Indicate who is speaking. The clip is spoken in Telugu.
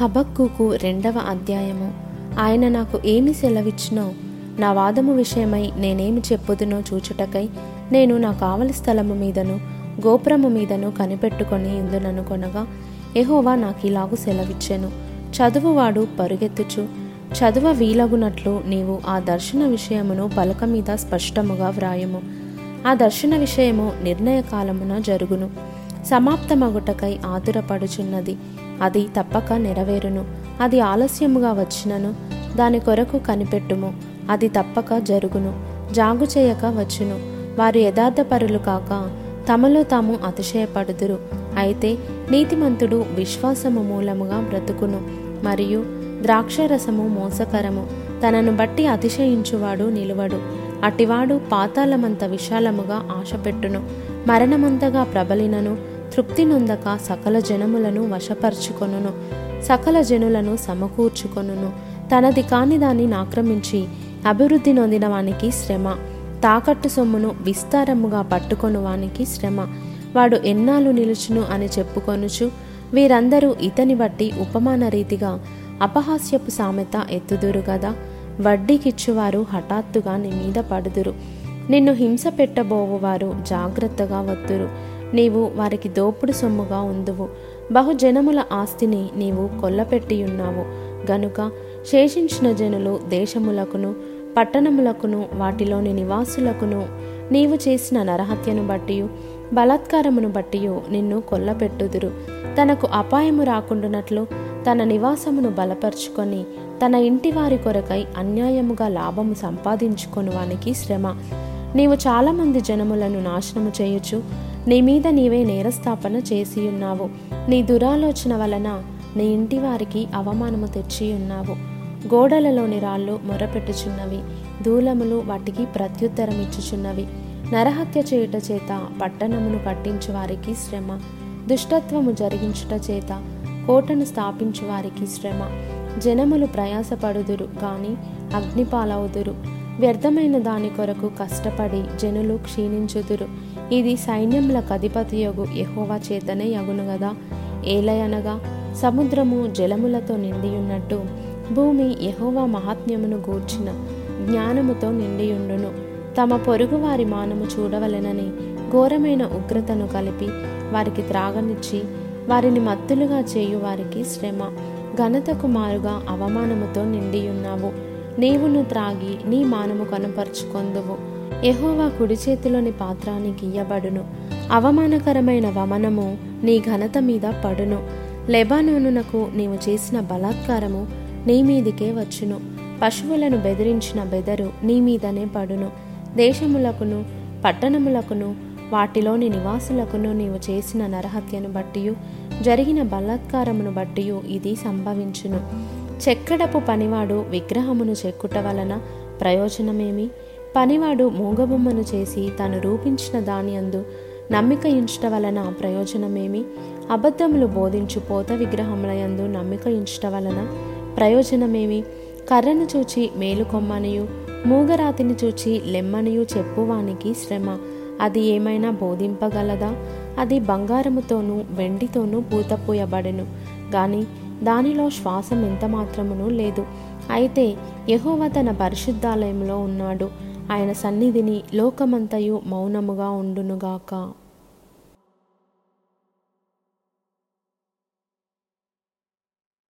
Speaker 1: హబక్కుకు రెండవ అధ్యాయము. ఆయన నాకు ఏమి సెలవిచ్చినో నా వాదము విషయమై నేనేమి చెప్పుదునో చూచుటకై నేను నా కావలి స్థలము మీదను గోపురము మీదను కనిపెట్టుకొని ఇందుననుకొనగా ఎహోవా నాకిలాగు సెలవిచ్చెను. చదువువాడు పరుగెత్తుచు చదువ వీలగునట్లు నీవు ఆ దర్శన విషయమును పలక మీద స్పష్టముగా వ్రాయము. ఆ దర్శన విషయము నిర్ణయ కాలమున జరుగును. సమాప్తమగుటకై ఆతురపడుచున్నది. అది తప్పక నెరవేరును. అది ఆలస్యముగా వచ్చినను. దాని కొరకు కనిపెట్టుము. అది తప్పక జరుగును. జాగు చేయక వచ్చును. వారు యథార్థపరులు కాక తమలో తాము అతిశయపడుదురు. అయితే నీతిమంతుడు విశ్వాసము మూలముగా బ్రతుకును. మరియు ద్రాక్షరసము మోసకరము. తనను బట్టి అతిశయించువాడు నిలువడు. అటివాడు పాతాళమంత విశాలముగా ఆశపెట్టును. మరణమంతగా ప్రబలినను. తృప్తి నొందక సకల జనములను వశపరుచుకొనును. సకల జనులను సమకూర్చుకొనును. తనది కాని దాన్ని ఆక్రమించి అభివృద్ధి నొందిన వానికి శ్రమ. తాకట్టు సొమ్మును విస్తారముగా పట్టుకొని వానికి శ్రమ. వాడు ఎన్నాళ్ళు నిలుచును అని చెప్పుకొనుచు వీరందరూ ఇతని బట్టి ఉపమాన రీతిగా అపహాస్యపు సామెత ఎత్తుదురు గదా. వడ్డీకిచ్చువారు హఠాత్తుగా నీ మీద పడుదురు. నిన్ను హింస పెట్టబోవువారు జాగ్రత్తగా వద్దురు నీవు వారికి దోపుడు సొమ్ముగా ఉందువు. బహుజనముల ఆస్తిని నీవు కొల్లపెట్టియున్నావు. గనుక శేషించిన జనులు దేశములకును పట్టణములకును వాటిలోని నివాసులకును నీవు చేసిన నరహత్యను బట్టి బలాత్కారమును బట్టి నిన్ను కొల్లపెట్టుదురు. తనకు అపాయము రాకుండానట్లు తన నివాసమును బలపరుచుకొని తన ఇంటి వారి కొరకై అన్యాయముగా లాభము సంపాదించుకొని వానికి శ్రమ. నీవు చాలామంది జనములను నాశనము చేయొచ్చు నీ మీద నీవే నేరస్థాపన చేసి ఉన్నావు నీ దురాలోచన వలన నీ ఇంటి వారికి అవమానము తెచ్చి ఉన్నావు గోడలలోని రాళ్ళు మొరపెట్టుచున్నవి దూలములు వాటికి ప్రత్యుత్తరం ఇచ్చుచున్నవి నరహత్య చేయుట చేత పట్టణమును కట్టించు వారికి శ్రమ దుష్టత్వము జరిగించుట చేత కోటను స్థాపించు వారికి శ్రమ. జనములు ప్రయాసపడుదురు కానీ అగ్నిపాలవుదురు. వ్యర్థమైన దాని కొరకు కష్టపడి జనులు క్షీణించుదురు. ఇది సైన్యములకు అధిపతియగు యహోవా చేతనే యగును గదా. ఏలయనగా సముద్రము జలములతో నిండియున్నట్టు భూమి యహోవా మహాత్మ్యమును గూర్చిన జ్ఞానముతో నిండియుండును. తమ పొరుగువారి మానము చూడవలెనని ఘోరమైన ఉగ్రతను కలిపి వారికి త్రాగనిచ్చి వారిని మత్తులుగా చేయు వారికి శ్రమ ఘనతకు మారుగా అవమానముతో నిండియున్నావు. నీవును త్రాగి నీ మానము కనపరుచుకొందువు యహోవా కుడి చేతిలోని పాత్రానికి ఇయ్యబడును. అవమానకరమైన వమనము నీ ఘనత మీద పడును. లెబానోనునకు నీవు చేసిన బలాత్కారము నీ మీదికే వచ్చును. పశువులను బెదిరించిన బెదరు నీ మీదనే పడును. దేశములకును పట్టణములకును వాటిలోని నివాసులకును నీవు చేసిన నరహత్యను బట్టి జరిగిన బలాత్కారమును బట్టి ఇది సంభవించును. చెక్కడపు పనివాడు విగ్రహమును చెక్కుట వలన ప్రయోజనమేమి? పనివాడు మూగబొమ్మను చేసి తను రూపించిన దాని అందు నమ్మిక ఇంచట వలన ప్రయోజనమేమి? అబద్ధములు బోధించు పోత విగ్రహములయందు నమ్మిక ఇంచుట వలన ప్రయోజనమేమి? కర్రను చూచి మేలుకొమ్మనియు మూగరాతిని చూచి లెమ్మనియు చెప్పువానికి శ్రమ. అది ఏమైనా బోధింపగలదా? అది బంగారముతోనూ వెండితోనూ పూతపూయబడెను. గాని దానిలో శ్వాసం ఎంత మాత్రమునూ లేదు. అయితే యహోవ తన పరిశుద్ధాలయంలో ఉన్నాడు. ఆయన సన్నిధిని లోకమంతయు మౌనముగా ఉండునుగాక.